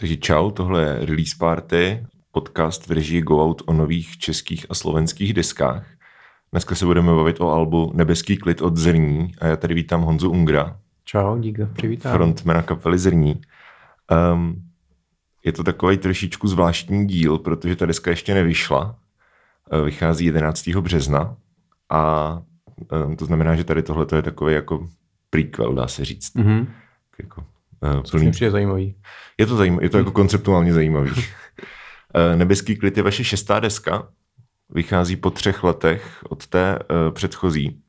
Takže čau, tohle je Release Party, podcast v režii Go Out o nových českých a slovenských deskách. Dneska se budeme bavit o albu Nebeský klid od Zrní a já tady vítám Honzu Ungra. Čau, díky, přivítám. Frontmana kapely Zrní. Um, je to takový trošičku zvláštní díl, protože ta deska ještě nevyšla. Eh, vychází 11. března a um, to znamená, že tady tohle je takový jako prequel, dá se říct. Mm-hmm. Jako, uh, plný... Což je zajímavý. Je to, zajímavý, je to jako konceptuálně zajímavý. Eh, Nebeský klid je vaše šestá deska. Vychází po třech letech od té uh, předchozí.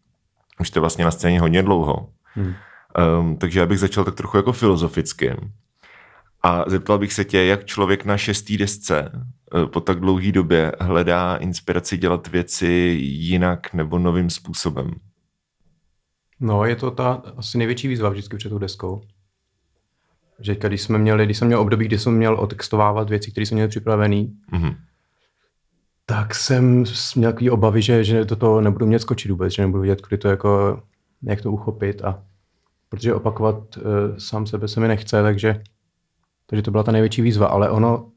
Už jste vlastně na scéně hodně dlouho. Hmm. Um, takže já bych začal tak trochu jako filozoficky. A zeptal bych se tě, jak člověk na šestý desce uh, po tak dlouhé době hledá inspiraci dělat věci jinak nebo novým způsobem. No, je to ta asi největší výzva vždycky před tou deskou. Že když jsme měli, když jsem měl období, kdy jsem měl otextovávat věci, které jsem měl připravený, mm-hmm. tak jsem měl takový obavy, že, že toto nebudu mět skočit vůbec, že nebudu vědět, kdy to jako, jak to uchopit a protože opakovat uh, sám sebe se mi nechce, takže, takže to byla ta největší výzva, ale ono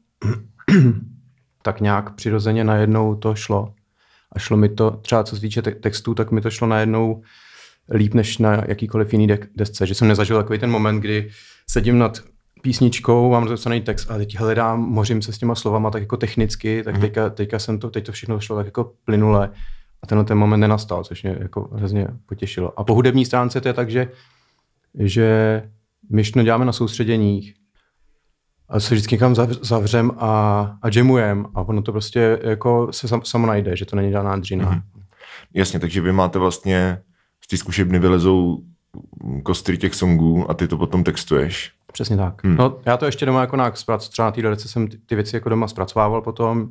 tak nějak přirozeně najednou to šlo. A šlo mi to, třeba co se týče te- textů, tak mi to šlo najednou líp než na jakýkoliv jiný de- desce, že jsem nezažil takový ten moment, kdy sedím nad písničkou, mám zapsaný text a teď hledám, mořím se s těma slovama tak jako technicky, tak mm-hmm. teďka, teďka jsem to, teď to všechno šlo tak jako plynule a tenhle ten moment nenastal, což mě jako hrozně potěšilo. A po hudební stránce to je tak, že, že my všechno děláme na soustředěních a se vždycky někam zavřem a, a jamujem a ono to prostě jako se sam, samo najde, že to není žádná dřina. Mm-hmm. Jasně, takže vy máte vlastně z té zkušebny vylezou kostry těch songů a ty to potom textuješ. Přesně tak. Hmm. No, já to ještě doma jako nějak zprac, třeba na té délce jsem ty, ty, věci jako doma zpracovával potom.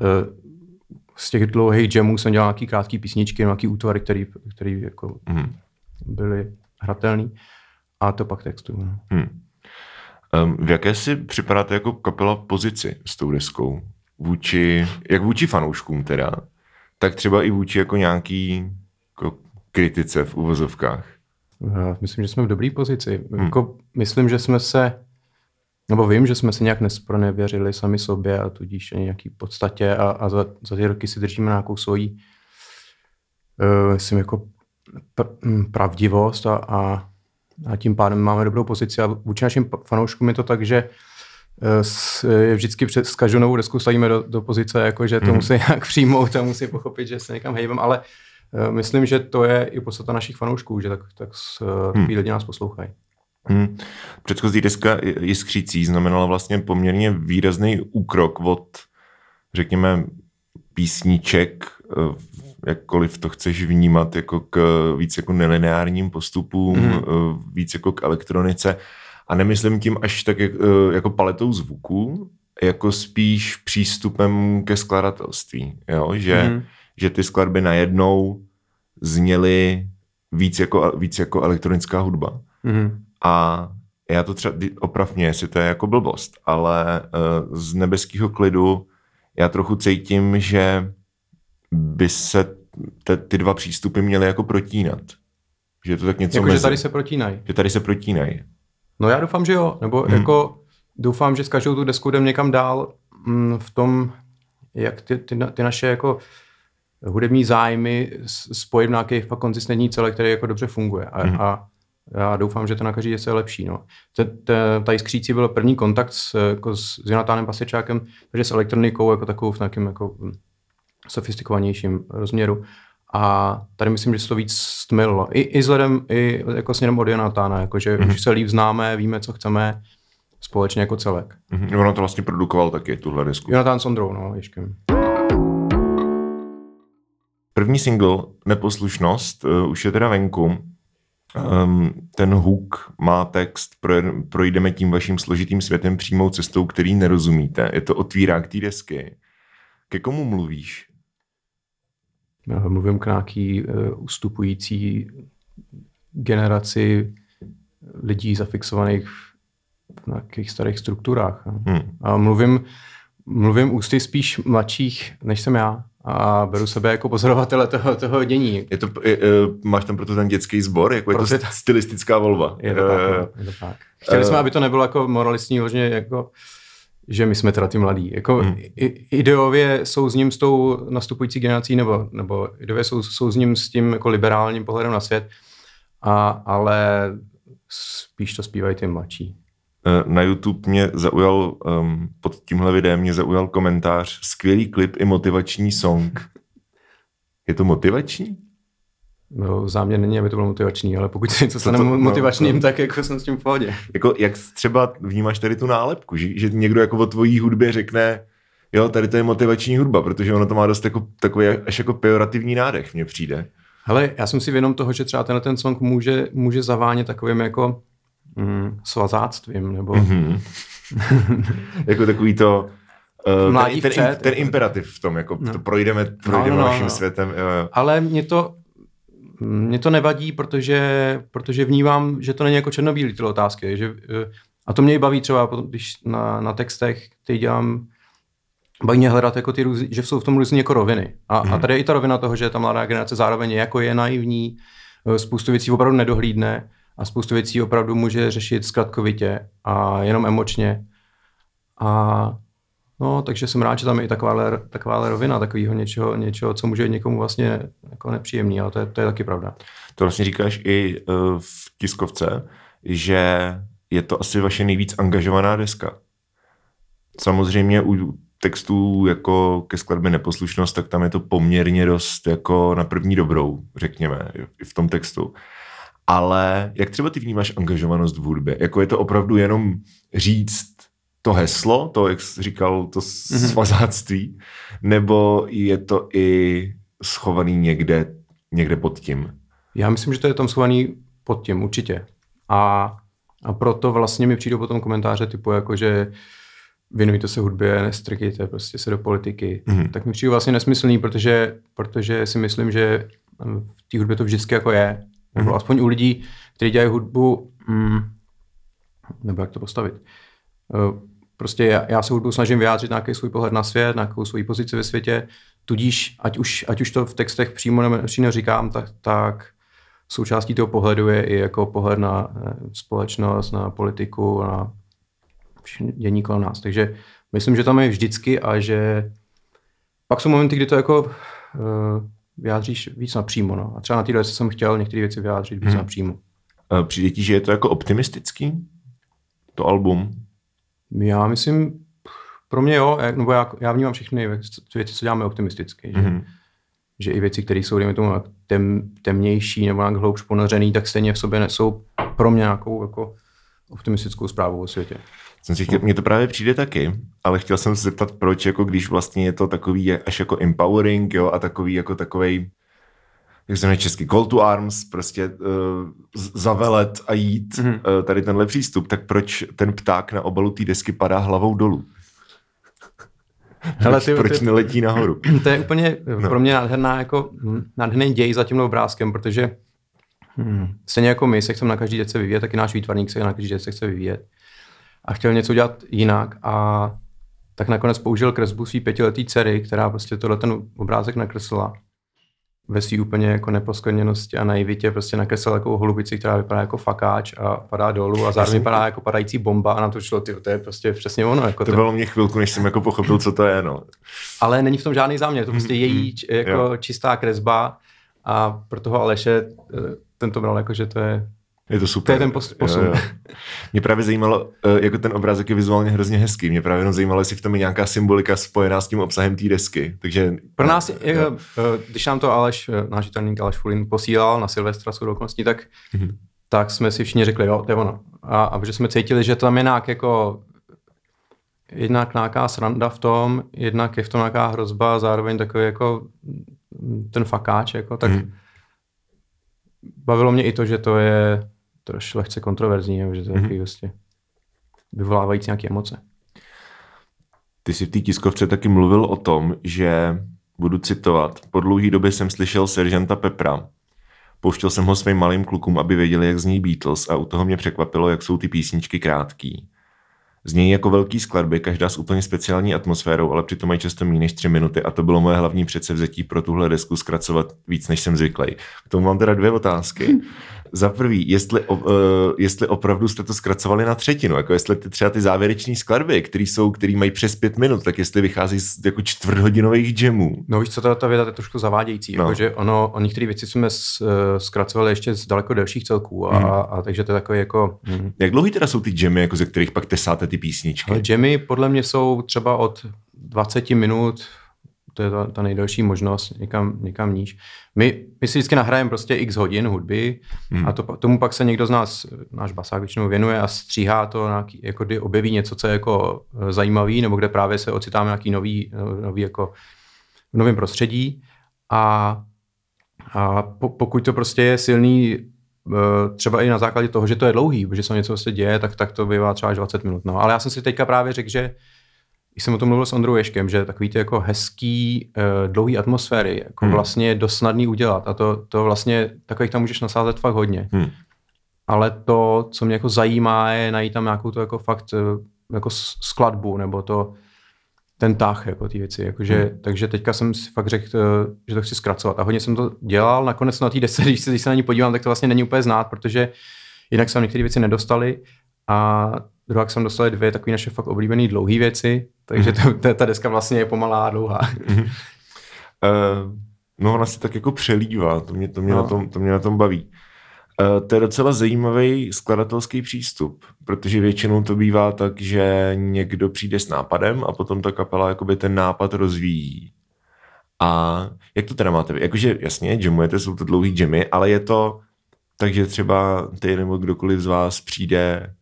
E, z těch dlouhých jamů jsem dělal nějaký krátký písničky, nějaký útvary, který, který jako hmm. byly hratelný. A to pak textuju. No. Hmm. Um, v jaké si připadáte jako kapela v pozici s tou deskou? Vůči, jak vůči fanouškům teda, tak třeba i vůči jako nějaký kritice v uvozovkách? Já myslím, že jsme v dobré pozici. Hmm. Jako, myslím, že jsme se, nebo vím, že jsme se nějak nespronevěřili sami sobě a tudíž nějaký podstatě a, a za, za ty roky si držíme nějakou svoji, uh, myslím, jako pr- pravdivost a, a, a tím pádem máme dobrou pozici a vůči našim fanouškům je to tak, že eh, s, vždycky před, s každou novou deskou stavíme do, do pozice, jako že to hmm. musí nějak přijmout a musí pochopit, že se někam hejbem, ale myslím, že to je i podstata našich fanoušků, že tak, tak eh, hmm. lidi nás poslouchají. Hmm. Předchozí deska Jiskřící znamenala vlastně poměrně výrazný úkrok od, řekněme, písniček, eh, jakkoliv to chceš vnímat jako k víc jako nelineárním postupům, hmm. víc jako k elektronice. A nemyslím tím až tak jako paletou zvuků, jako spíš přístupem ke skladatelství. Jo? Že, hmm. Že ty skladby najednou zněly víc jako, víc jako elektronická hudba. Mm-hmm. A já to třeba, opravně, jestli to je jako blbost, ale uh, z nebeského klidu já trochu cítím, že by se te, ty dva přístupy měly jako protínat. Že je to tak něco jako, mezi. že tady se protínají. Že tady se protínají. No já doufám, že jo. Nebo hmm. jako doufám, že s každou tu deskou jdem někam dál mm, v tom, jak ty, ty, ty naše jako hudební zájmy spojit v nějaký fakt konzistentní celek, který jako dobře funguje. A, mm. a já doufám, že to na každý je lepší. No. Ta jiskřící byl první kontakt s, jako s Jonatánem Pasečákem, takže s elektronikou jako takovou v nějakém jako sofistikovanějším rozměru. A tady myslím, že se to víc stmililo. I, i vzhledem, i jako směrem od Jonatána, jako že mm-hmm. už se líp známe, víme, co chceme společně jako celek. Mm-hmm. Ono to vlastně produkoval taky, tuhle disku. Jonatán s Ondrou, no, Ješkem. První single, Neposlušnost, uh, už je teda venku. Um, ten hook má text, projdeme tím vaším složitým světem přímou cestou, který nerozumíte. Je to otvírák té desky. Ke komu mluvíš? Já mluvím k nějaký uh, ustupující generaci lidí zafixovaných v nějakých starých strukturách. Hmm. A mluvím, mluvím ústy spíš mladších, než jsem já a beru sebe jako pozorovatele toho, toho dění. Je to, je, máš tam proto ten dětský sbor, jako proto je to stylistická volba. Je to tak, uh, je to tak. Chtěli jsme, aby to nebylo jako moralistní, hodně jako že my jsme teda ty mladí. Jako hmm. ideově jsou s ním s tou nastupující generací, nebo, nebo ideově jsou, jsou s ním s tím jako liberálním pohledem na svět, a, ale spíš to zpívají ty mladší. Eh, na YouTube mě zaujal, um, pod tímhle videem mě zaujal komentář, skvělý klip i motivační song. Je to motivační? No, záměr není, aby to bylo motivační, ale pokud se něco stane to, motivačním, no, tak jako jsem s tím v pohodě. Jako, jak třeba vnímáš tady tu nálepku, že, že někdo jako o tvojí hudbě řekne, jo, tady to je motivační hudba, protože ono to má dost jako, takový až jako pejorativní nádech, mně přijde. Hele, já jsem si vědom toho, že třeba tenhle ten song může, může zavánět takovým jako mm, svazáctvím, nebo... Mm-hmm. jako takový to... Uh, ten, ten, ten, ten imperativ v tom, jako no. to projdeme, projdeme no, no, naším no. světem. Jo, jo. Ale mě to, mě to nevadí, protože, protože vnímám, že to není jako černobílý tyhle otázky. Že, eh, a to mě i baví třeba, když na, na textech, ty dělám, baví mě hledat jako ty růz, že jsou v tom různě jako roviny. A, a mhm. tady je i ta rovina toho, že ta mladá generace zároveň je, jako je naivní, eh, spoustu věcí opravdu nedohlídne a spoustu věcí opravdu může řešit zkratkovitě a jenom emočně. A No, takže jsem rád, že tam je i taková, taková rovina, takového něčeho, něčeho, co může někomu vlastně jako nepříjemný, ale to je, to je taky pravda. To vlastně říkáš i uh, v tiskovce, že je to asi vaše nejvíc angažovaná deska. Samozřejmě u textů jako ke skladbě neposlušnost, tak tam je to poměrně dost jako na první dobrou, řekněme, v tom textu. Ale jak třeba ty vnímáš angažovanost v hudbě? Jako je to opravdu jenom říct to heslo, to, jak jsi říkal, to mhm. svazáctví, nebo je to i schovaný někde, někde pod tím? Já myslím, že to je tam schovaný pod tím, určitě. A, a proto vlastně mi přijdou potom komentáře typu jako, že věnujte se hudbě, nestrkejte prostě se do politiky. Mm-hmm. Tak mi přijde vlastně nesmyslný, protože, protože si myslím, že v té hudbě to vždycky jako je. Mm-hmm. Nebo aspoň u lidí, kteří dělají hudbu, mm, nebo jak to postavit. Uh, Prostě já, já se hudbu snažím vyjádřit nějaký svůj pohled na svět, nějakou svou pozici ve světě, tudíž, ať už, ať už to v textech přímo nebo říkám, tak, tak součástí toho pohledu je i jako pohled na společnost, na politiku, na dění kolem nás. Takže myslím, že tam je vždycky a že pak jsou momenty, kdy to jako uh, vyjádříš víc napřímo. No. A třeba na téhle jsem chtěl některé věci vyjádřit víc hmm. napřímo. Přijde ti, že je to jako optimistický, to album? Já myslím, pro mě jo, nebo já, já vnímám všechny věci, co děláme optimisticky. Že, mm-hmm. že i věci, které jsou, dejme tomu, tem, temnější nebo nějak hloubš ponořený, tak stejně v sobě nesou pro mě nějakou jako optimistickou zprávu o světě. Jsem si chtěl, mně to právě přijde taky, ale chtěl jsem se zeptat, proč, jako když vlastně je to takový až jako empowering, jo, a takový jako takovej, jak se jmenuje česky, call to arms, prostě uh, zavelet a jít, mm-hmm. uh, tady tenhle přístup, tak proč ten pták na obalu té desky padá hlavou dolů? Hele, ty, proč ty, neletí nahoru? To je úplně no. pro mě nádherná, jako, nádherný děj za tím obrázkem, protože hmm, stejně jako my se chceme na každý se vyvíjet, taky náš výtvarník se na každý se chce vyvíjet. A chtěl něco dělat jinak a tak nakonec použil kresbu svý pětiletý dcery, která prostě tohle ten obrázek nakreslila ve své úplně jako neposkvrněnosti a naivitě prostě nakreslil jako holubici, která vypadá jako fakáč a padá dolů a zároveň vypadá jako padající bomba a na to šlo, ty, to je prostě přesně ono. Jako to, bylo mě chvilku, než jsem jako pochopil, co to je. No. Ale není v tom žádný záměr, to prostě mm, její jako jo. čistá kresba a pro toho Aleše eh, ten to bral jako, že to je je to super. To je ten posun. Jo, jo. Mě právě zajímalo, eh, jako ten obrázek je vizuálně hrozně hezký. Mě právě jenom zajímalo, jestli v tom je nějaká symbolika spojená s tím obsahem té desky. Takže, Pro nás, jo. Eh, když nám to Aleš, eh, náš žitelník Aleš Fulin posílal na Silvestra s okolností, tak, mm-hmm. tak jsme si všichni řekli, jo, to je ono. A, a protože jsme cítili, že tam je nějak jako jednak nějaká sranda v tom, jednak je v tom nějaká hrozba, zároveň takový jako ten fakáč, jako, tak mm. bavilo mě i to, že to je trošku lehce kontroverzní, že to je mm-hmm. takový vlastně vyvolávající nějaké emoce. Ty jsi v té tiskovce taky mluvil o tom, že, budu citovat, po dlouhé době jsem slyšel seržanta Pepra. Pouštěl jsem ho svým malým klukům, aby věděli, jak zní Beatles a u toho mě překvapilo, jak jsou ty písničky krátký. Znějí jako velký skladby, každá s úplně speciální atmosférou, ale přitom mají často méně než tři minuty a to bylo moje hlavní předsevzetí pro tuhle desku zkracovat víc, než jsem zvyklý. K tomu mám teda dvě otázky. Za prvý, jestli, uh, jestli opravdu jste to zkracovali na třetinu, jako jestli ty třeba ty závěreční skladby, které jsou, které mají přes pět minut, tak jestli vychází z jako čtvrthodinových jamů. No víš co, ta, ta věta je trošku zavádějící, no. jakože ono, o některé věci jsme s, uh, zkracovali ještě z daleko delších celků a, mm. a, a takže to je takové jako... Mm. Jak dlouhý teda jsou ty jamy, jako ze kterých pak tesáte ty písničky? Ale jammy podle mě jsou třeba od 20 minut to je ta, ta nejdelší možnost někam, někam níž. My, my si vždycky nahrajeme prostě x hodin hudby hmm. a to, tomu pak se někdo z nás, náš basák většinou věnuje a stříhá to, nějaký, jako kdy objeví něco, co je jako eh, zajímavý, nebo kde právě se ocitáme nějaký nový, nový jako v novém prostředí a, a po, pokud to prostě je silný třeba i na základě toho, že to je dlouhý, že se něco se děje, tak, tak to bývá třeba až 20 minut. No. Ale já jsem si teďka právě řekl, že když jsem o tom mluvil s Ondrou Ješkem, že takový ty jako hezký, uh, dlouhý atmosféry, jako hmm. vlastně je dost snadný udělat a to, to vlastně takových tam můžeš nasázet fakt hodně. Hmm. Ale to, co mě jako zajímá, je najít tam nějakou to jako fakt uh, jako skladbu, nebo to, ten tah, jako ty věci. Jakože, hmm. Takže teďka jsem si fakt řekl, uh, že to chci zkracovat. A hodně jsem to dělal, nakonec na té deset, když se, když se na ní podívám, tak to vlastně není úplně znát, protože jinak jsem některé věci nedostali a druhá jsem dostal dvě takové naše fakt oblíbené dlouhé věci, takže mm. to, ta deska vlastně je pomalá a dlouhá. Uh, no ona se tak jako přelívá, to mě, to mě, no. na, tom, to mě na tom baví. Uh, to je docela zajímavý skladatelský přístup, protože většinou to bývá tak, že někdo přijde s nápadem a potom ta kapela jakoby ten nápad rozvíjí. A jak to teda máte? Jakože jasně, jamujete, jsou to dlouhý jamy, ale je to takže třeba ty nebo kdokoliv z vás přijde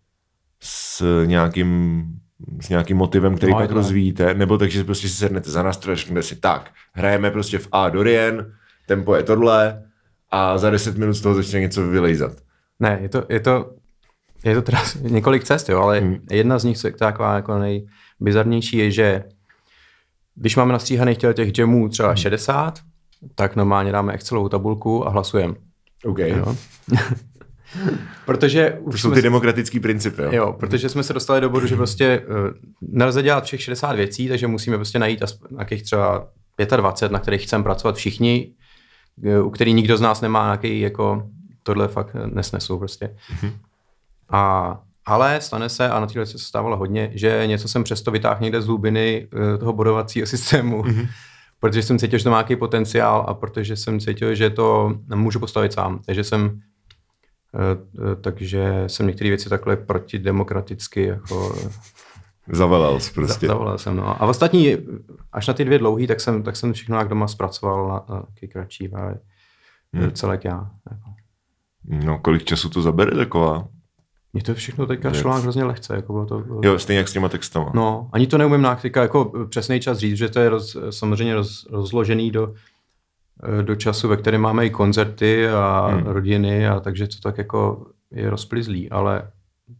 s nějakým, s nějakým motivem, který no, pak no. rozvíjíte, nebo takže prostě si sednete za nástroj a řeknete si tak, hrajeme prostě v A Dorian, tempo je tohle a za 10 minut z toho začne něco vylejzat. Ne, je to, je to, je to teda několik cest, jo, ale hmm. jedna z nich, co je taková jako nejbizarnější, je, že když máme nastříhaných těch jamů třeba hmm. 60, tak normálně dáme Excelovou tabulku a hlasujeme. Okay. Jo. protože už to jsou ty demokratické principy. Jo? jo, protože jsme se dostali do bodu, že prostě uh, nelze dělat všech 60 věcí, takže musíme prostě najít nějakých třeba 25, na kterých chceme pracovat všichni, u kterých nikdo z nás nemá nějaký jako tohle fakt nesnesou prostě. Mm-hmm. A ale stane se, a na téhle se stávalo hodně, že něco jsem přesto vytáhl někde z hlubiny uh, toho bodovacího systému, mm-hmm. protože jsem cítil, že to má nějaký potenciál a protože jsem cítil, že to můžu postavit sám. Takže jsem Eh, eh, takže jsem některé věci takhle protidemokraticky jako Zavolal jsi prostě. Zavolal jsem, no. A ostatní, až na ty dvě dlouhý, tak jsem, tak jsem všechno jak doma zpracoval na, na taky kratší právě. Hmm. Celé já. Jako. No, kolik času to zabere taková? Mně to všechno teďka šlo hrozně lehce. Jako bylo to, bylo... Jo, stejně jak s těma textama. No, ani to neumím na teďka jako přesný čas říct, že to je roz, samozřejmě roz, rozložený do, Eh, do času, ve kterém máme i koncerty a hmm. rodiny, a takže to tak jako je rozplizlý, ale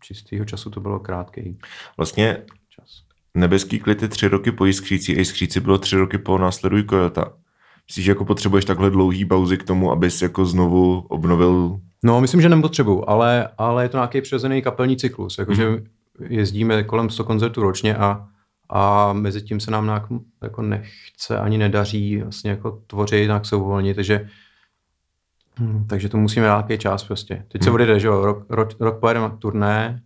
čistého času to bylo krátký Vlastně čas. Nebeský klid je tři roky po Jiskříci a Jiskříci bylo tři roky po následují Kojota. Myslíš, že jako potřebuješ takhle dlouhý pauzy k tomu, abys jako znovu obnovil? No, myslím, že nepotřebuju, ale, ale je to nějaký přirozený kapelní cyklus. Jakože hmm. jezdíme kolem 100 koncertů ročně a a mezi tím se nám nějak, jako nechce ani nedaří vlastně jako tvořit, nějak se uvolnit, takže hm, takže to musíme dát nějaký čas prostě. Teď se hmm. odjede, že jo, rok, rok, rok pojedeme turné,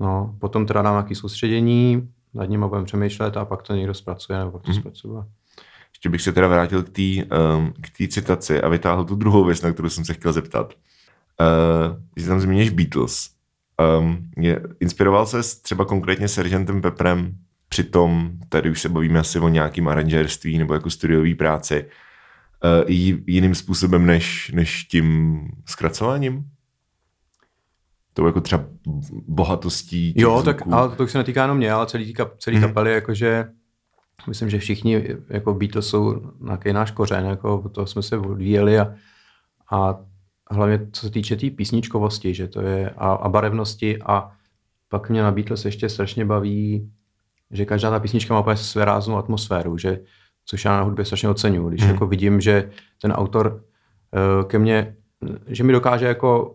no, potom teda dám nějaké soustředění, nad ním budeme přemýšlet a pak to někdo zpracuje, nebo pak to hmm. zpracuje. Ještě bych se teda vrátil k té um, k citaci a vytáhl tu druhou věc, na kterou jsem se chtěl zeptat. Uh, když tam zmíníš Beatles, um, je, inspiroval se třeba konkrétně Sergentem Peprem Přitom tady už se bavíme asi o nějakým aranžerství nebo jako studiové práci jiným způsobem než, než tím zkracováním? To jako třeba bohatostí Jo, tak ale to už se netýká jenom mě, ale celý, celý hmm. kapely, jakože myslím, že všichni jako Beatles jsou nějaký náš kořen, jako to jsme se odvíjeli a, a hlavně co se týče té tý písničkovosti, že to je a, a barevnosti a pak mě na Beatles ještě strašně baví že každá ta písnička má úplně své ráznou atmosféru, že, což já na hudbě strašně oceňuji. Když hmm. jako vidím, že ten autor uh, ke mně, že mi dokáže jako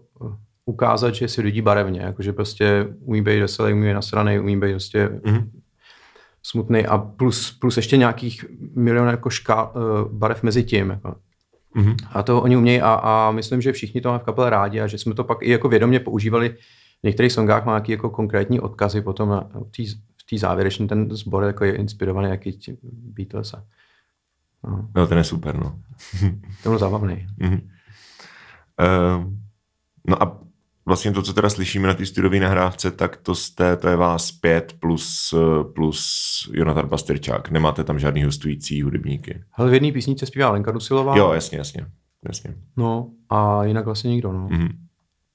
ukázat, že si lidí barevně, jakože prostě umí být veselý, umí být nasraný, umí být prostě mm-hmm. smutný a plus, plus ještě nějakých milion jako škál, uh, barev mezi tím. Jako. Mm-hmm. A to oni umějí a, a myslím, že všichni to máme v kapele rádi a že jsme to pak i jako vědomě používali. V některých songách má nějaký jako konkrétní odkazy potom na, v té závěrečné ten sbor jako je inspirovaný jaký Beatles. A, no. no, ten je super, no. to byl zábavný. Mm-hmm. Uh, no a vlastně to, co teda slyšíme na té studiové nahrávce, tak to jste, to je vás pět plus, plus Jonathan Pasterčák. Nemáte tam žádný hostující hudebníky. Ale v jedné písničce zpívá Lenka Dusilová. Jo, jasně, jasně. jasně. No a jinak vlastně nikdo, no. Mm-hmm.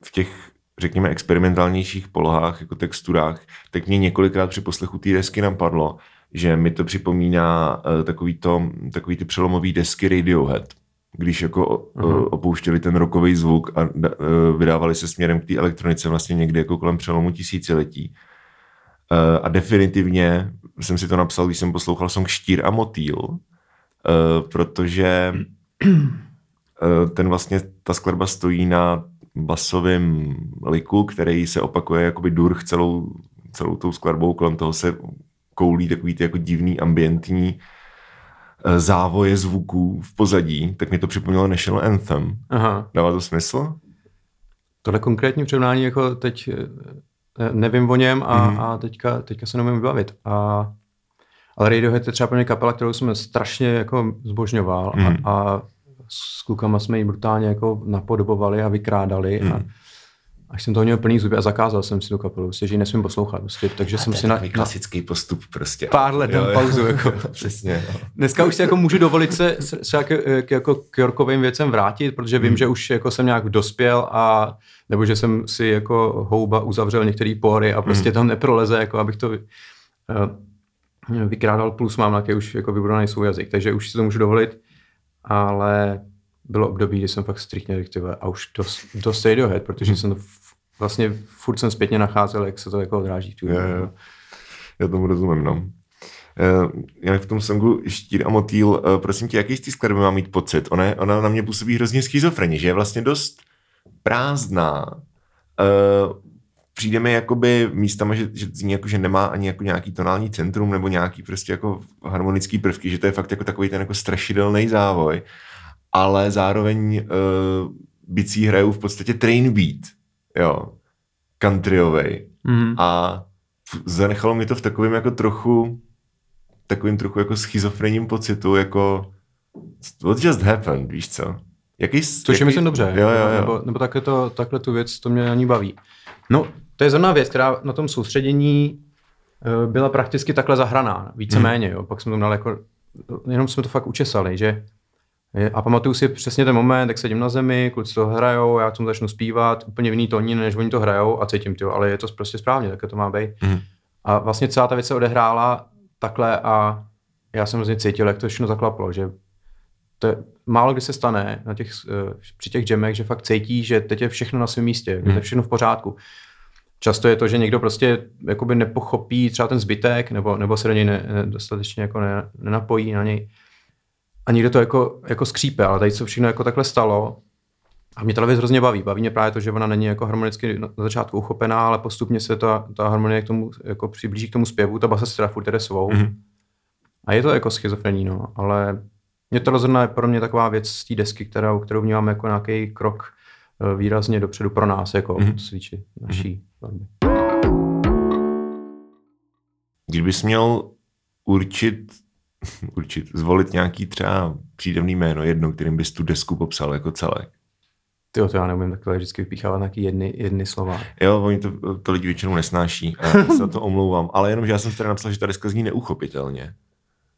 V těch řekněme, experimentálnějších polohách, jako texturách, tak mě několikrát při poslechu té desky napadlo, že mi to připomíná uh, takový, to, takový ty přelomový desky Radiohead když jako uh-huh. opouštěli ten rokový zvuk a uh, vydávali se směrem k té elektronice vlastně někdy jako kolem přelomu tisíciletí. Uh, a definitivně jsem si to napsal, když jsem poslouchal song Štír a motýl, uh, protože ten vlastně, ta skladba stojí na basovém liku, který se opakuje jakoby durch celou, celou tou skladbou, kolem toho se koulí takový ty jako divný ambientní Eh, závoje zvuků v pozadí, tak mi to připomnělo National Anthem. Aha. Dává to smysl? Tohle konkrétní přirovnání jako teď eh, nevím o něm a, mm. a teďka, teďka se nemůžu vybavit. A, ale Radiohead je třeba pro mě kapela, kterou jsem strašně jako zbožňoval mm. a, mhm. a s klukama jsme ji brutálně jako napodobovali a vykrádali. Mm. A, mhm až jsem toho měl plný zuby a zakázal jsem si tu kapelu, prostě, že ji nesmím poslouchat. Prostě, takže a jsem si na, klasický postup prostě. Pár let dám pauzu. Jako. Přesně. No. Dneska už si jako můžu dovolit se třeba k, k, jako k Jorkovým věcem vrátit, protože vím, hmm. že už jako jsem nějak dospěl a nebo že jsem si jako houba uzavřel některé pory a prostě hmm. tam neproleze, jako abych to uh, vykrádal, plus mám nějaký už jako vybudovaný svůj jazyk, takže už si to můžu dovolit, ale bylo období, kdy jsem fakt striktně řekl, a už dost, dost Radiohead, protože hmm. jsem to vlastně furt jsem zpětně nacházel, jak se to jako odráží. Tu, je. Já tomu rozumím, no. Uh, jinak v tom songu Štír a motýl, uh, prosím tě, jaký z té skladby má mít pocit? Ona, ona na mě působí hrozně schizofrení, že je vlastně dost prázdná. Uh, přijde mi jakoby místama, že, že zní jako, že nemá ani jako nějaký tonální centrum nebo nějaký prostě jako harmonický prvky, že to je fakt jako takový ten jako strašidelný závoj ale zároveň uh, bicí hrajou v podstatě train beat, jo, countryovej. Mm. A zanechalo mi to v takovém jako trochu, takovým trochu jako schizofrenním pocitu, jako what just happened, víš co? Jaký, to jaký... je myslím dobře, jo, jo, jo. nebo, nebo takhle, to, takhle tu věc, to mě na ní baví. No, to je zrovna věc, která na tom soustředění uh, byla prakticky takhle zahraná, víceméně, mm. jo. Pak jsme to dali jako, jenom jsme to fakt učesali, že a pamatuju si přesně ten moment, jak sedím na zemi, kluci to hrajou, já tomu začnu zpívat, úplně v jiný tóně, než oni to hrajou a cítím to, ale je to prostě správně, tak to má být. Mm. A vlastně celá ta věc se odehrála takhle a já jsem hrozně cítil, jak to všechno zaklaplo, že to je, málo kdy se stane na těch, eh, při těch jamech, že fakt cítí, že teď je všechno na svém místě, mm. že to je mhm. všechno v pořádku. Často je to, že někdo prostě jakoby nepochopí třeba ten zbytek, nebo, nebo se do něj ne, dostatečně jako ne, nenapojí na něj a někde to jako, jako skřípe, ale tady se všechno jako takhle stalo. A mě ta věc hrozně baví. Baví mě právě to, že ona není jako harmonicky na začátku uchopená, ale postupně se ta, ta harmonie k tomu jako přiblíží k tomu zpěvu, ta basa se teda furt jde svou. Mm-hmm. A je to jako schizofrení, no, ale mě to rozhodně je pro mě taková věc z té desky, kterou, kterou vnímám jako nějaký krok eh, výrazně dopředu pro nás, jako mm-hmm. svíči naší mm-hmm. Kdybys měl určit určit, zvolit nějaký třeba přídavný jméno, jedno, kterým bys tu desku popsal jako celek. Ty to já neumím takhle vždycky vypíchávat nějaký jedny, jedny slova. Jo, oni to, to lidi většinou nesnáší a já se to omlouvám, ale jenom, že já jsem tady napsal, že ta deska zní neuchopitelně.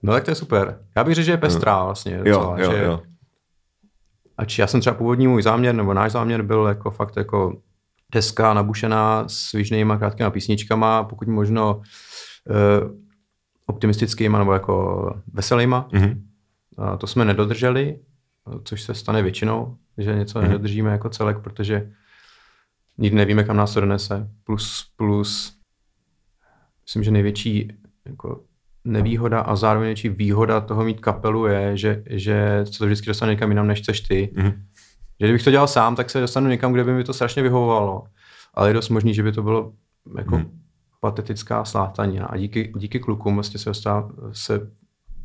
No tak to je super. Já bych řekl, že je pestrá vlastně. Docela, jo, jo, že, jo. Ač já jsem třeba původní můj záměr, nebo náš záměr byl jako fakt jako deska nabušená s výžnýma krátkými písničkama, pokud možno uh, optimistickýma nebo jako veselýma. Mm-hmm. A to jsme nedodrželi, což se stane většinou, že něco mm-hmm. nedodržíme jako celek, protože nikdy nevíme, kam nás to donese. Plus, plus myslím, že největší jako nevýhoda a zároveň největší výhoda toho mít kapelu je, že, že se to vždycky dostane někam jinam, než chceš ty. Mm-hmm. Že kdybych to dělal sám, tak se dostanu někam, kde by mi to strašně vyhovovalo. Ale je dost možný, že by to bylo jako hmm. Patetická slátanina. A díky, díky klukům vlastně se dostává, se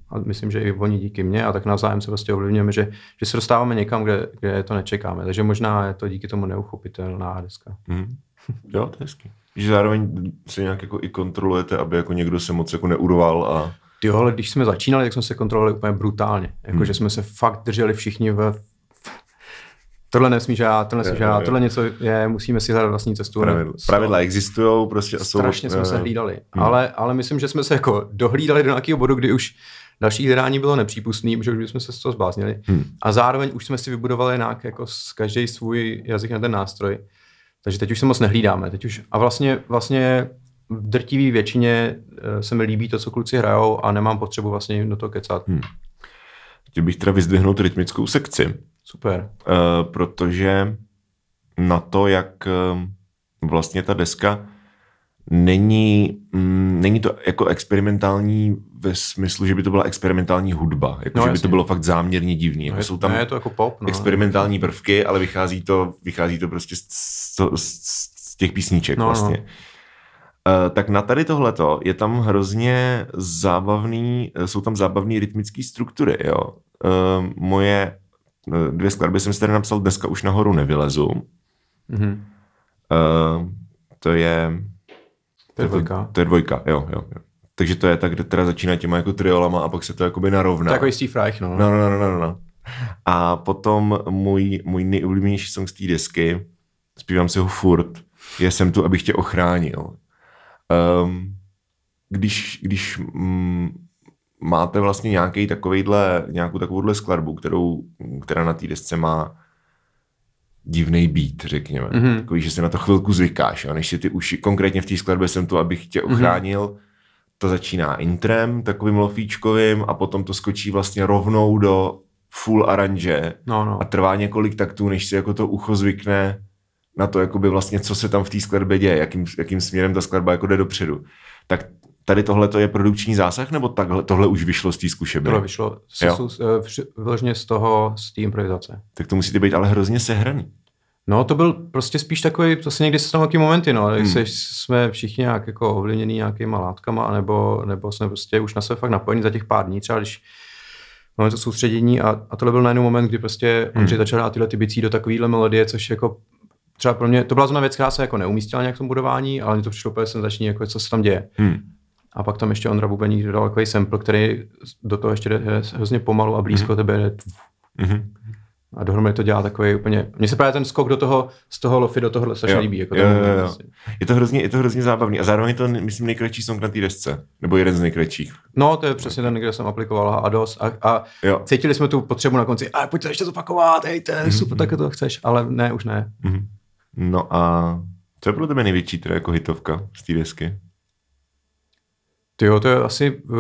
a myslím, že i oni díky mně a tak navzájem se vlastně ovlivňujeme, že, že se dostáváme někam, kde, kde to nečekáme. Takže možná je to díky tomu neuchopitelná deska. Hmm. Jo, to je hezký. Že zároveň se nějak jako i kontrolujete, aby jako někdo se moc jako neuroval a... Jo, ale když jsme začínali, tak jsme se kontrolovali úplně brutálně. Jako, hmm. že jsme se fakt drželi všichni ve tohle nesmí žádat, tohle nesmí žádat, tohle něco je, musíme si hledat vlastní cestu. Pravidla, pravidla existují prostě jsou... Strašně jsme se hlídali, hmm. ale, ale myslím, že jsme se jako dohlídali do nějakého bodu, kdy už další hledání bylo nepřípustné, že už bychom se z toho zbláznili. Hmm. A zároveň už jsme si vybudovali nějak jako z každý svůj jazyk na ten nástroj. Takže teď už se moc nehlídáme. Teď už, a vlastně, vlastně v drtivé většině eh, se mi líbí to, co kluci hrajou a nemám potřebu vlastně do toho kecat. Hmm. Chtěl bych teda vyzdvihnout rytmickou sekci. Super. Uh, protože na to, jak uh, vlastně ta deska není, mm, není to jako experimentální ve smyslu, že by to byla experimentální hudba, jako no, že by to bylo fakt záměrně divný. Jako no, jsou tam ne, je to jako pop, no. experimentální prvky, ale vychází to, vychází to prostě z, z, z těch písniček no, vlastně. No. Uh, tak na tady tohleto je tam hrozně zábavný, jsou tam zábavné rytmické struktury, jo. Uh, moje dvě skladby jsem si tady napsal, dneska už nahoru nevylezu. Mm-hmm. Uh, to je to je dvojka. To je dvojka, jo, jo. jo. Takže to je tak, kde teda začíná těma jako triolama a pak se to jakoby narovná. Takový Steve Reich, no. No, no, no, no, no. A potom můj, můj nejoblíbenější song z té desky, zpívám si ho furt, je Jsem tu, abych tě ochránil. Um, když, když mm, máte vlastně nějaký takovejhle, nějakou takovouhle skladbu, kterou, která na té desce má divný beat, řekněme. Mm-hmm. Takový, že si na to chvilku zvykáš, a než si ty uši, konkrétně v té skladbě jsem tu, abych tě mhm. ochránil, mm-hmm. to začíná intrem, takovým lofíčkovým a potom to skočí vlastně rovnou do full aranže no, no. a trvá několik taktů, než si jako to ucho zvykne na to, jakoby vlastně, co se tam v té skladbě děje, jakým, jakým směrem ta skladba jako jde dopředu. Tak tady tohle je produkční zásah, nebo takhle, tohle už vyšlo z té zkušebny? Tohle vyšlo vyloženě z toho, z té improvizace. Tak to musíte být ale hrozně sehraný. No, to byl prostě spíš takový, to se někdy se tam taky momenty, no, hmm. se, jsme všichni nějak jako ovlivněný nějakýma látkama, nebo, nebo jsme prostě už na sebe fakt napojení za těch pár dní, třeba když máme to soustředění a, a tohle byl najednou moment, kdy prostě hmm. Ondřej začal dát tyhle ty bicí do takovýhle melodie, což jako třeba pro mě, to byla zrovna věc, která se jako neumístila nějak v tom budování, ale mě to přišlo úplně senzační, jako co se tam děje. Hmm. A pak tam ještě Ondra Bubeník dodal takový sample, který do toho ještě jde hrozně pomalu a blízko mm-hmm. tebe jde. Mm-hmm. A dohromady to dělá takový úplně... Mně se právě ten skok do toho, z toho lofi do tohohle strašně líbí. Jako jo, jo, jo. Je, to hrozně, je to hrozně zábavný. A zároveň je to, myslím, nejkratší song na té desce. Nebo jeden z nejkratších. No, to je přesně ten, kde jsem aplikoval a dost. A, a cítili jsme tu potřebu na konci, a pojď to ještě zopakovat, hej, to je mm-hmm. super, tak to chceš. Ale ne, už ne. Mm-hmm. No a co je pro tebe největší teda jako hitovka z té desky? Ty jo, to je asi uh,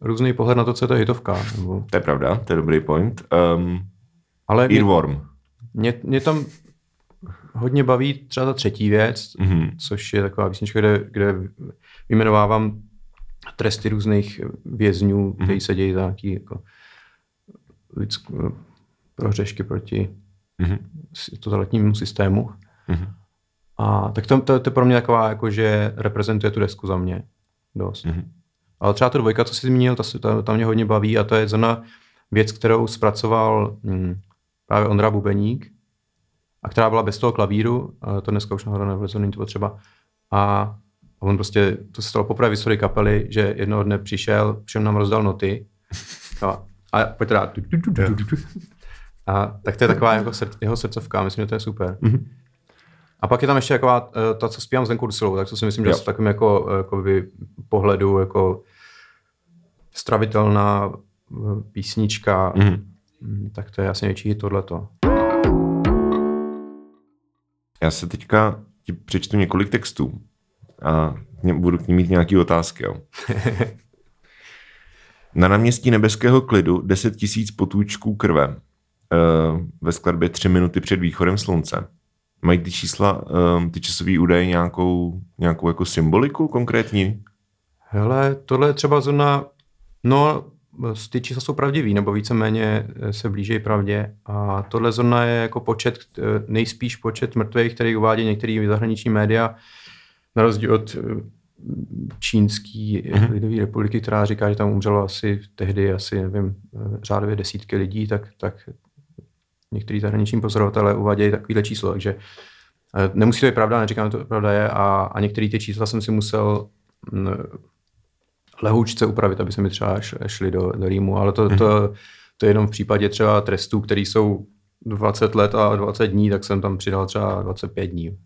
různý pohled na to, co je to hitovka. Nebo... To je pravda, to je dobrý point. Um, Ale Earworm. Mě, mě tam hodně baví třeba ta třetí věc, mm-hmm. což je taková písnička, kde, kde vyjmenovávám tresty různých vězňů, mm-hmm. kteří se dějí za nějaký jako lidsk, prohřešky proti mm-hmm. totalitnímu systému. Mm-hmm. A tak to, to, to je pro mě taková, jako, že reprezentuje tu desku za mě dost. Mm-hmm. Ale třeba ta dvojka, co jsi zmínil, ta, ta, ta mě hodně baví a to je zrovna věc, kterou zpracoval hm, právě Ondra Bubeník a která byla bez toho klavíru, to dneska už nahoru nevylezu, není to potřeba. A on prostě, to se stalo poprvé v historii kapely, že jednoho dne přišel, všem nám rozdal noty a, a pojď teda. A tak to je taková jako srd, jeho srdcovka, myslím, že to je super. Mm-hmm. A pak je tam ještě taková, eh, ta, co zpívám s Lenkou tak to si myslím, že jo. je takovým jako, jako by pohledu jako stravitelná eh, písnička, mhm. mm. tak to je asi největší tohleto. Já se teďka ti přečtu několik textů a budu k ním mít nějaké otázky. Jo. Na náměstí nebeského klidu 10 tisíc potůčků krve. E, ve skladbě 3 minuty před východem slunce. Mají ty čísla, um, ty časové údaje nějakou, nějakou jako symboliku konkrétní? Hele, tohle je třeba zóna, no ty čísla jsou pravdivý, nebo víceméně se blíží pravdě. A tohle zrovna je jako počet, nejspíš počet mrtvých, který uvádí některé zahraniční média, na rozdíl od čínský mm-hmm. lidové republiky, která říká, že tam umřelo asi tehdy asi, nevím, řádově desítky lidí, tak, tak některý zahraniční pozorovatelé uvádějí takovýhle číslo, takže eh, nemusí to být pravda, neříkám, že to pravda je a, a některé ty čísla jsem si musel mm, lehoučce upravit, aby se mi třeba šli do, do Rýmu, ale to, to, to je jenom v případě třeba trestů, které jsou 20 let a 20 dní, tak jsem tam přidal třeba 25 dní.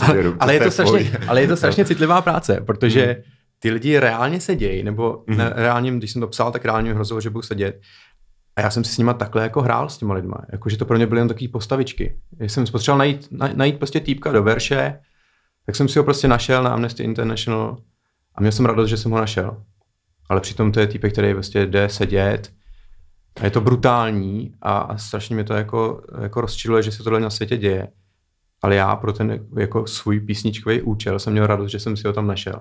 ale, ale, je to strašně, ale je to strašně citlivá práce, protože hmm. ty lidi reálně sedějí, nebo mm. ne, reálně, když jsem to psal, tak reálně hrozilo, že budu sedět. A já jsem si s nima takhle jako hrál s těma lidma. Jakože to pro mě byly jen takové postavičky. Když jsem potřeboval najít, najít prostě týpka do verše, tak jsem si ho prostě našel na Amnesty International a měl jsem radost, že jsem ho našel. Ale přitom to je týpek, který prostě jde sedět a je to brutální a, a strašně mě to jako, jako rozčiluje, že se tohle na světě děje. Ale já pro ten jako svůj písničkový účel jsem měl radost, že jsem si ho tam našel.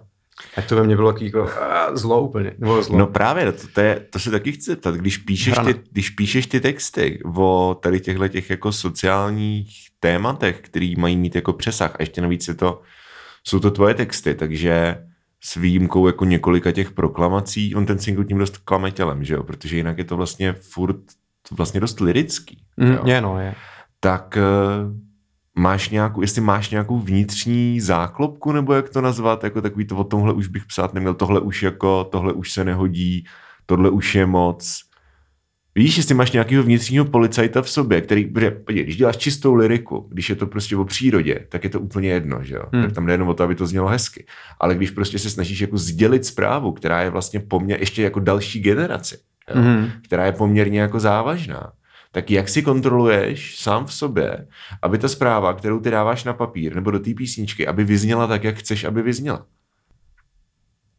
Tak to ve mně bylo jako zlo úplně. Nebo zlo. No právě, to, to, je, to se taky chci zeptat. Když píšeš, ty, když píšeš ty texty o tady těchto těch jako sociálních tématech, který mají mít jako přesah a ještě navíc je to, jsou to tvoje texty, takže s výjimkou jako několika těch proklamací, on ten single tím dost klame tělem, že jo? Protože jinak je to vlastně furt vlastně dost lirický. Mm, je, no, je. Tak eh, máš nějakou, jestli máš nějakou vnitřní záklopku, nebo jak to nazvat, jako takový to o tomhle už bych psát neměl, tohle už jako, tohle už se nehodí, tohle už je moc. Víš, jestli máš nějakého vnitřního policajta v sobě, který, protože, když děláš čistou liriku, když je to prostě o přírodě, tak je to úplně jedno, že jo? Hmm. Tak tam jde jenom o to, aby to znělo hezky. Ale když prostě se snažíš jako sdělit zprávu, která je vlastně poměrně ještě jako další generaci, jo? Hmm. která je poměrně jako závažná, tak jak si kontroluješ sám v sobě, aby ta zpráva, kterou ty dáváš na papír nebo do té písničky, aby vyzněla tak, jak chceš, aby vyzněla?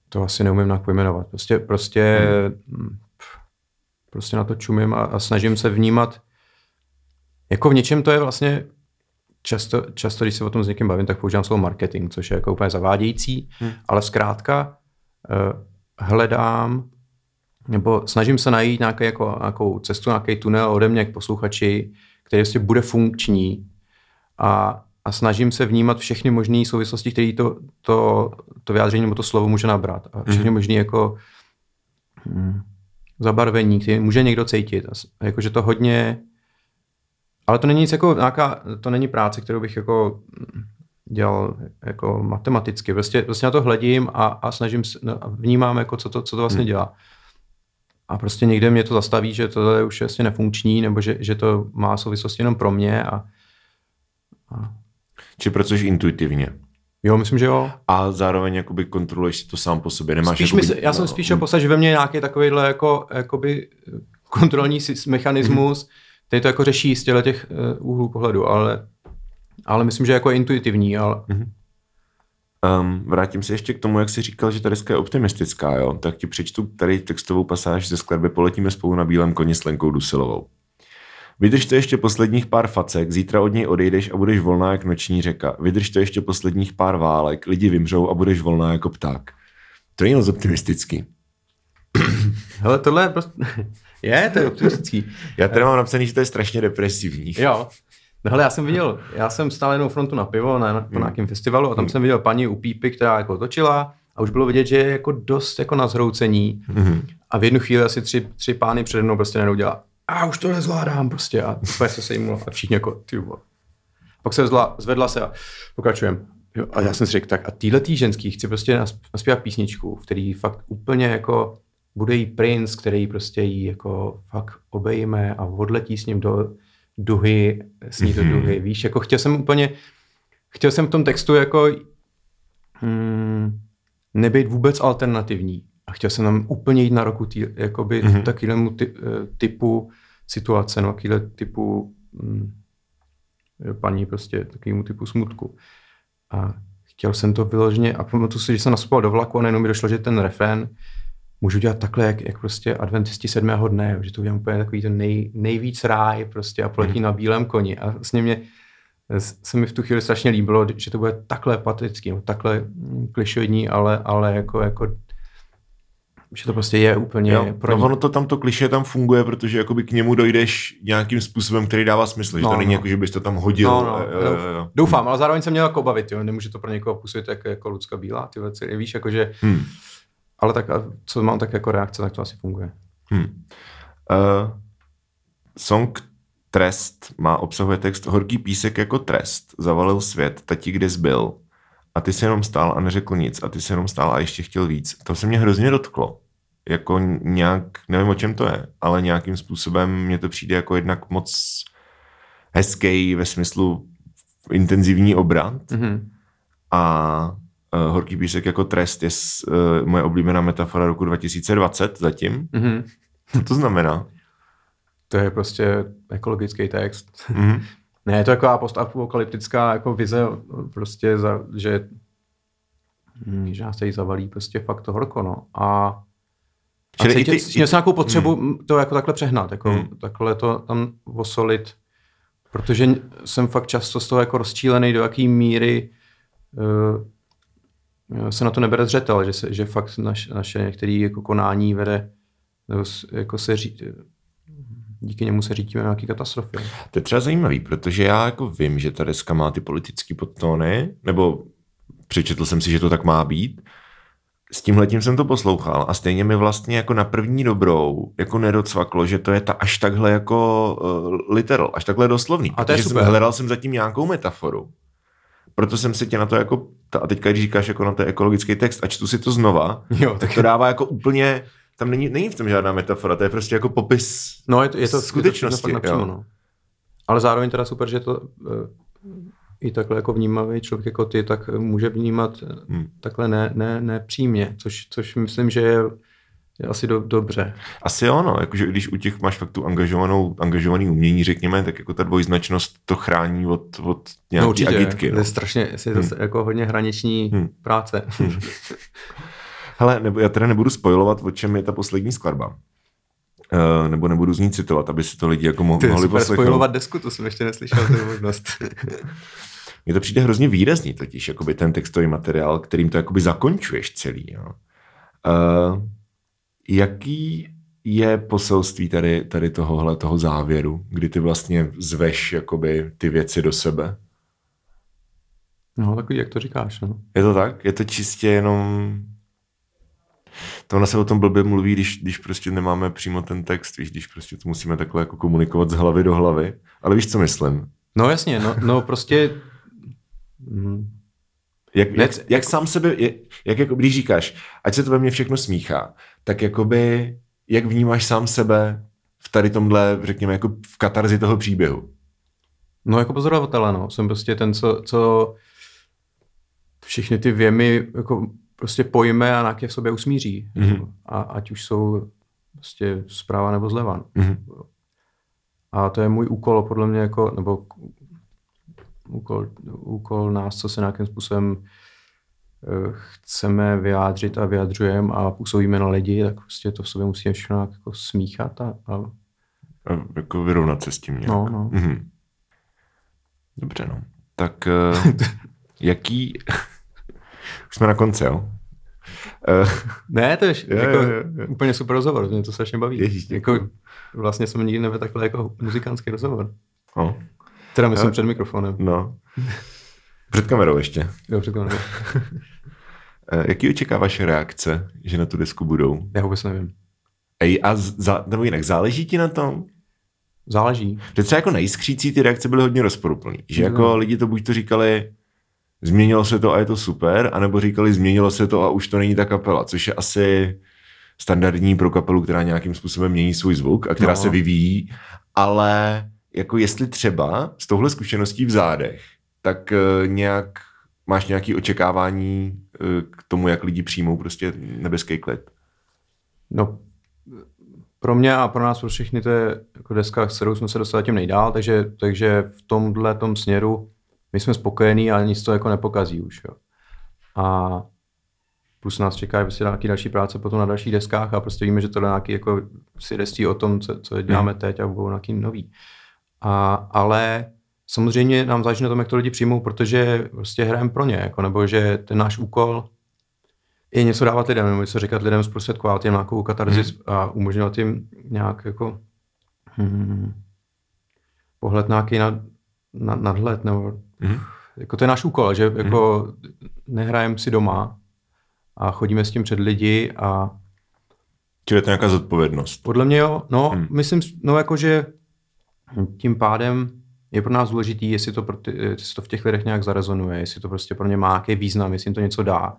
To asi neumím pojmenovat. Prostě, prostě, hmm. prostě na to čumím a, a snažím se vnímat. Jako v něčem to je vlastně často, často, když se o tom s někým bavím, tak používám slovo marketing, což je jako úplně zavádějící, hmm. ale zkrátka uh, hledám nebo snažím se najít nějaký, jako, nějakou cestu, nějaký tunel ode mě k posluchači, který vlastně bude funkční a, a snažím se vnímat všechny možné souvislosti, které to, to, to vyjádření nebo to slovo může nabrat. A všechny mm-hmm. možné jako hm, zabarvení, které může někdo cítit. A, jakože to hodně... Ale to není nic jako nějaká, to není práce, kterou bych jako dělal jako matematicky. Prostě, prostě na to hledím a, a snažím se, no, vnímám, jako co, to, co to vlastně hmm. dělá a prostě někde mě to zastaví, že to je už vlastně nefunkční, nebo že, že to má souvislost jenom pro mě. A, a... Či pracuješ intuitivně? Jo, myslím, že jo. A zároveň jakoby kontroluješ si to sám po sobě. Nemáš spíš jakoby, mysl, já jsem no, spíš no, že ve mně nějaký takovýhle jako, jakoby kontrolní mechanismus, mm-hmm. který to jako řeší z těch uh, úhlů pohledu, ale, ale myslím, že jako je intuitivní. Ale... Mm-hmm. Um, vrátím se ještě k tomu, jak jsi říkal, že ta deska je optimistická, jo? tak ti přečtu tady textovou pasáž ze skladby Poletíme spolu na bílém koni s Lenkou Dusilovou. Vydrž to ještě posledních pár facek, zítra od něj odejdeš a budeš volná jak noční řeka. Vydrž to ještě posledních pár válek, lidi vymřou a budeš volná jako pták. To je moc optimistický. Hele, tohle je prostě... Je, to je optimistický. Já tady mám napsaný, že to je strašně depresivní. Jo, No hele, já jsem viděl, já jsem stál jenom frontu na pivo na, na hmm. nějakém festivalu a tam hmm. jsem viděl paní u Pípy, která jako točila a už bylo vidět, že je jako dost jako na zhroucení hmm. a v jednu chvíli asi tři, tři pány přede mnou prostě nenou dělá a už to nezvládám prostě a úplně se sejmulo a všichni jako ty Pak se zla, zvedla se a pokračujem. Jo, a já jsem si řekl, tak a týhle tý ženský chci prostě naspívat písničku, v který fakt úplně jako bude jí princ, který prostě jí jako fakt obejme a odletí s ním do, duhy, sní do mhm. duhy, víš, jako chtěl jsem úplně, chtěl jsem v tom textu jako hmm, nebýt vůbec alternativní a chtěl jsem tam úplně jít na roku tý, jakoby mm-hmm. takovému ty, eh, typu situace, no takovéhle typu hmm, paní prostě takovému typu smutku. A chtěl jsem to vyloženě a pamatuju si, že jsem naspal do vlaku a najednou mi došlo, že ten refén můžu dělat takhle, jak, jak prostě adventisti sedmého dne, že to udělám úplně takový ten nej, nejvíc ráj prostě a poletí mm. na bílém koni. A vlastně mě se mi v tu chvíli strašně líbilo, že to bude takhle patrický, takhle klišoidní, ale, ale jako, jako Že to prostě je úplně Jo, pro no ono to tam, to kliše tam funguje, protože jakoby k němu dojdeš nějakým způsobem, který dává smysl. Že No, to není no. jako, že bys to tam hodil. No, no, jo, jo, jo. Doufám, ale zároveň jsem měl jako obavit, jo. nemůže to pro někoho působit jako, jako Lucka Bílá, ty věci, víš, jakože, Hmm. Ale tak co mám tak jako reakce, tak to asi funguje. Hmm. Uh, song Trest má obsahuje text Horký písek jako trest. Zavalil svět, tati kde zbyl. A ty se jenom stál a neřekl nic. A ty se jenom stál a ještě chtěl víc. To se mě hrozně dotklo. Jako nějak, nevím o čem to je, ale nějakým způsobem mně to přijde jako jednak moc hezký ve smyslu intenzivní obrat. Mm-hmm. A Horký písek jako trest je uh, moje oblíbená metafora roku 2020 zatím. Mm-hmm. Co to znamená? To je prostě ekologický text. Mhm. Ne, je to taková postapokalyptická jako vize, prostě, za, že, hm, že nás tady zavalí prostě fakt to horko, no. A, a Čili i cítit, ty- ty, měl jsem nějakou potřebu Hmm. to jako takhle přehnat, jako Hmm. takhle to tam osolit, protože jsem fakt často z toho jako rozčílený, do jaký míry uh, se na to nebere zřetel, že, se, že fakt naš, naše některé jako konání vede, nebo jako se ří, díky němu se řítíme nějaký katastrofy. To je třeba zajímavý, protože já jako vím, že ta deska má ty politické podtóny, nebo přečetl jsem si, že to tak má být. S tímhletím jsem to poslouchal a stejně mi vlastně jako na první dobrou jako nedocvaklo, že to je ta až takhle jako uh, literal, až takhle doslovný. A to je super. Jsem, hledal jsem zatím nějakou metaforu. Proto jsem se tě na to jako, ta, a teďka když říkáš jako na to ekologický text a čtu si to znova, Jo, tak to dává jako úplně, tam není, není v tom žádná metafora, to je prostě jako popis No, je to, je to skutečnosti, Je to napřímo, no. Ale zároveň teda super, že to uh, i takhle jako vnímavý člověk jako ty, tak může vnímat Hmm. hmm. takhle ne, ne, nepřímě, což, což myslím, že je, je asi do, dobře. Asi jo, no, jakože když u těch máš fakt tu angažovanou, angažovaný umění, řekněme, tak jako ta dvojznačnost to chrání od, od nějaký no určitě, agitky. to No. je strašně, je to jako hodně hraniční Hmm. hmm. práce. Hele, nebo, já teda nebudu spojovat, o čem je ta poslední skladba. Uh, nebo nebudu z ní citovat, aby si to lidi jako mo- Ty je mohli super poslechnout. spojovat desku, to jsem ještě neslyšel, tu možnost. Mně to přijde hrozně výrazný totiž, jakoby ten textový materiál, kterým to jakoby zakončuješ celý. Jo. Uh, jaký je poselství tady, tady tohohle, toho závěru, kdy ty vlastně zveš jakoby ty věci do sebe? no, takový, jak to říkáš, no. Je to tak? Je to čistě jenom... To ona se o tom blbě mluví, když, když prostě nemáme přímo ten text, víš, když prostě to musíme takhle jako komunikovat z hlavy do hlavy. Ale víš, co myslím? No jasně, no, no prostě... Mm, Jak, jak, jak sám sebe, jak, jak jako, když říkáš, ať se to ve mně všechno smíchá, tak jakoby, jak vnímáš sám sebe v tady tomhle, řekněme, jako v katarzi toho příběhu? No jako pozorovatele, no. Jsem prostě ten, co, co všechny ty věmy jako prostě pojme a nějaké v sobě usmíří. Mhm. A ať už jsou prostě zprava nebo zleva. Mhm. A to je můj úkol podle mě jako, nebo úkol, úkol nás, co se nějakým způsobem chceme vyjádřit a vyjadřujeme a působíme na lidi, tak prostě to v sobě musíme všechno jako smíchat a, a A jako vyrovnat se s tím nějak. no, no. Mhm. Dobře, no. Tak uh, jaký... Už jsme na konci, jo? Uh, Ne, to je Jo, jako jo, jo. úplně super rozhovor, mě to strašně baví. Ježíš, jako, vlastně jsem nikdy nevedl takhle jako muzikantský rozhovor. no, Teda myslím Jo. před mikrofonem. no. Před kamerou ještě. Dobře, to nevím. Uh, jaký očekáváš reakce, že na tu desku budou? Já vůbec nevím. Ej, a za, nebo jinak, záleží ti na tom? Záleží. Že třeba jako na Jiskřící ty reakce byly hodně rozporuplný. Že jako No. lidi to buď to říkali, změnilo se to a je to super, anebo říkali, změnilo se to a už to není ta kapela, což je asi standardní pro kapelu, která nějakým způsobem mění svůj zvuk a která No. se vyvíjí, ale jako jestli třeba s touhle zkušeností v zádech, tak uh, nějak máš nějaké očekávání uh, k tomu, jak lidi přijmou prostě nebeský klid. No, pro mě a pro nás, pro všechny, to je jako deska, s kterou jsme se dostali tím nejdál, takže, takže v tomhle tom směru my jsme spokojení a nic to jako nepokazí už. Jo. A plus nás čeká prostě nějaký další práce potom na dalších deskách a prostě víme, že to je nějaký jako svědectví o tom, co, co děláme teď a budou nějaký nový. A, ale samozřejmě nám záleží na tom, jak to lidi přijmou, protože prostě hrajeme pro ně, jako, nebo že ten náš úkol i něco dávat lidem, nebo něco říkat lidem, zprostředkovat jim nějakou katarzis hmm. a umožňovat jim nějak jako hmm, pohled nějaký nad, nad, nadhled, nebo hmm. jako to je náš úkol, že jako hmm. nehrajeme si doma a chodíme s tím před lidi a Čili je to nějaká zodpovědnost. Podle mě jo, no, hmm. myslím, no jako, že tím pádem je pro nás důležitý, jestli to, pro ty, jestli to v těch lidech nějak zarezonuje, jestli to prostě pro ně má nějaký význam, jestli jim to něco dá,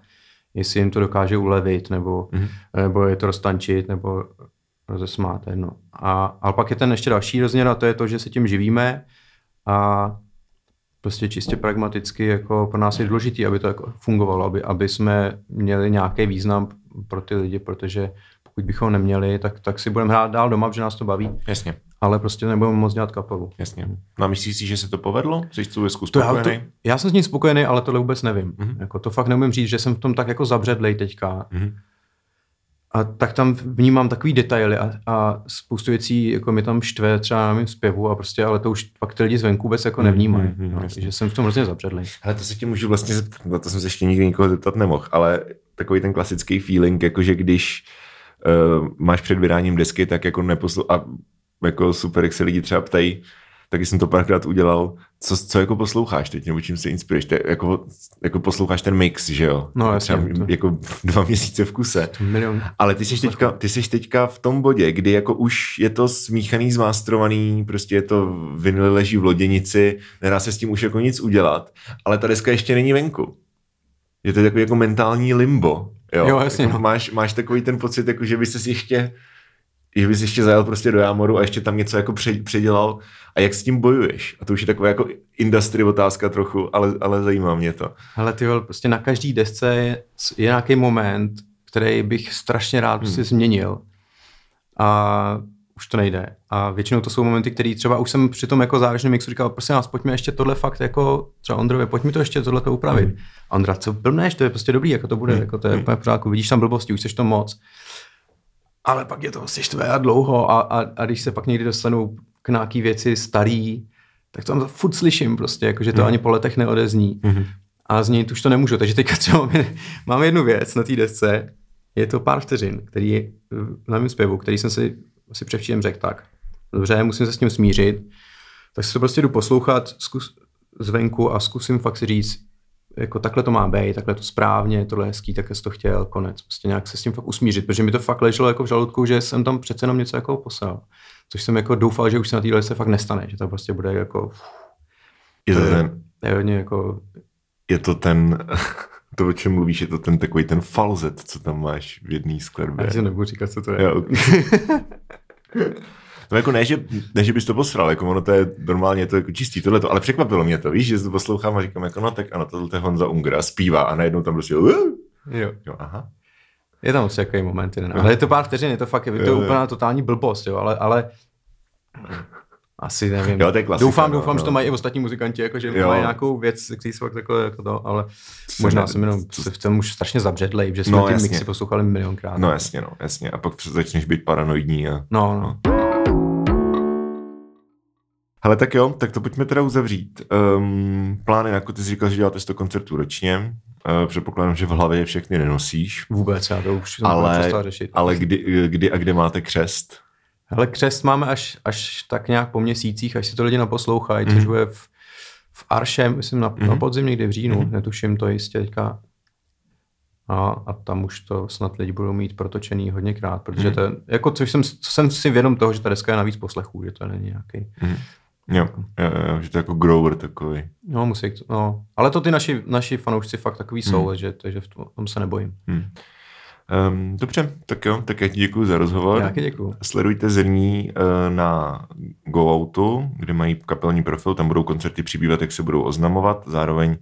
jestli jim to dokáže ulevit, nebo, mm. nebo je to roztančit, nebo rozesmát. No. A, ale pak je ten ještě další rozměr a to je to, že se tím živíme a prostě čistě pragmaticky jako pro nás je důležité, aby to jako fungovalo, aby, aby jsme měli nějaký význam pro ty lidi, protože pokud bychom neměli, tak, tak si budeme hrát dál doma, protože nás to baví. Jasně ale prostě nebudeme moc dělat kapelu. Jasně. No a myslíš si, že se to povedlo? Jsi tu to spokojený? Já, to, já jsem s ním spokojený, ale tohle vůbec nevím. Mm-hmm. Jako to fakt neumím říct, že jsem v tom tak jako zabředlej teďka. Mm-hmm. A tak tam vnímám takový detaily a, a spoustu věcí jako mi tam štve třeba na mém zpěvu a prostě, ale to už pak ty lidi zvenku vůbec jako nevnímají. Mm-hmm, no, takže jsem v tom hrozně zabředlej. Ale to se ti můžu vlastně zeptat, to jsem se ještě nikdy nikoho zeptat nemohl, ale takový ten klasický feeling, jakože když uh, máš před vydáním desky, tak jako neposlu... a jako super, jak se lidi třeba ptají, taky jsem to párkrát udělal, co, co jako posloucháš teď, nebo čím se inspiruješ, Te, jako, jako posloucháš ten mix, že jo? No, jasně, třeba to... jako dva měsíce v kuse. Milion. Ale ty jsi, teďka, ty jsi teďka v tom bodě, kdy jako už je to smíchaný, zmástrovaný, prostě je to vinyl leží v loděnici, nedá se s tím už jako nic udělat, ale ta deska ještě není venku. Je to takový jako mentální limbo. Jo, jo jasně. Jako no. máš, máš takový ten pocit, jako že by se ještě že bys ještě zajel prostě do Jámoru a ještě tam něco jako předělal a jak s tím bojuješ? A to už je taková jako industry otázka trochu, ale, ale zajímá mě to. Ale ty prostě na každý desce je, je nějaký moment, který bych strašně rád prostě hmm. změnil. A už to nejde. A většinou to jsou momenty, které třeba už jsem při tom jako závěrečném mixu říkal, prosím nás, pojďme ještě tohle fakt jako třeba Ondrově, pojďme to ještě tohle to upravit. Hmm. Ondra, co blbneš, to je prostě dobrý, jako to bude, hmm. jako to je hmm. pořádku, vidíš tam blbosti, už jsi to moc ale pak je to vlastně štvé a dlouho a, a, a když se pak někdy dostanu k nějaký věci starý, tak to tam furt slyším prostě, jako, že to mm. ani po letech neodezní. Mm-hmm. A změnit už to nemůžu. Takže teďka třeba mám jednu věc na té desce, je to pár vteřin, který je na mém zpěvu, který jsem si asi převčím řekl tak. Dobře, musím se s tím smířit. Tak si to prostě jdu poslouchat zkus, zvenku a zkusím fakt si říct, jako takhle to má být, takhle to správně, tohle je hezký, tak jsi to chtěl, konec. Prostě nějak se s tím fakt usmířit, protože mi to fakt leželo jako v žaludku, že jsem tam přece jenom něco jako poslal. Což jsem jako doufal, že už se na téhle se fakt nestane, že to prostě bude jako... Je to, to ten... Je, hodně jako... Je to ten... To, o čem mluvíš, je to ten takový ten falzet, co tam máš v jedné skladbě. Já si nebudu říkat, co to je. Jo, okay. No jako ne, že, ne, že bys to posral, jako ono to je normálně to jako čistý tohleto, ale překvapilo mě to, víš, že to poslouchám a říkám jako no tak ano, tohle je Honza Ungra, zpívá a najednou tam prostě jo. jo aha. Je tam takový moment, jeden. ale je to pár vteřin, je to fakt, je to úplná totální blbost, jo, ale, ale asi nevím. Jo, to je klasika, doufám, no, doufám, no. že to mají i ostatní muzikanti, jako, že jo. mají nějakou věc, který jsou takhle jako to, ale Co možná ne, jsem jenom se v tom už strašně zabředlej, že jsme no, ty jasně. mixy poslouchali milionkrát. No jasně, no, jasně. A pak začneš být paranoidní. A, no, no. no. Hele, tak jo, tak to pojďme teda uzavřít. Um, plány, jako ty jsi říkal, že děláte 100 koncertů ročně. Uh, předpokládám, že v hlavě všechny nenosíš. Vůbec, já to už ale, řešit. Ale kdy, kdy a kde máte křest? Hele, křest máme až, až tak nějak po měsících, až si to lidi naposlouchají, mm. což bude v, v Arše, myslím na, mm. na podzim někdy v říjnu, mm. netuším to jistě teďka. A, a tam už to snad lidi budou mít protočený hodněkrát, protože mm. to je, jako, což jsem, jsem si vědom toho, že ta deska je navíc poslechů, že to není nějaký mm. Jo, jo, jo, že to je jako grower takový. No, musí, no. Ale to ty naši, naši fanoušci fakt takový hmm. jsou, že, takže v tom se nebojím. Hmm. Um, dobře, tak jo, tak já ti děkuji za rozhovor. Já děkuji. Sledujte Zrní uh, na GoOutu, kde mají kapelní profil, tam budou koncerty přibývat, jak se budou oznamovat. Zároveň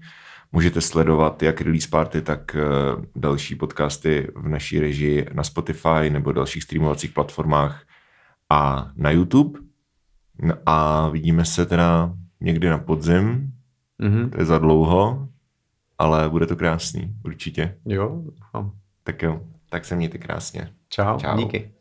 můžete sledovat jak Release Party, tak uh, další podcasty v naší režii na Spotify nebo dalších streamovacích platformách a na YouTube. No a vidíme se teda někdy na podzim, mm-hmm. to je za dlouho, ale bude to krásný, určitě. Jo, doufám. Tak jo, tak se mějte krásně. Čau, Čau. díky.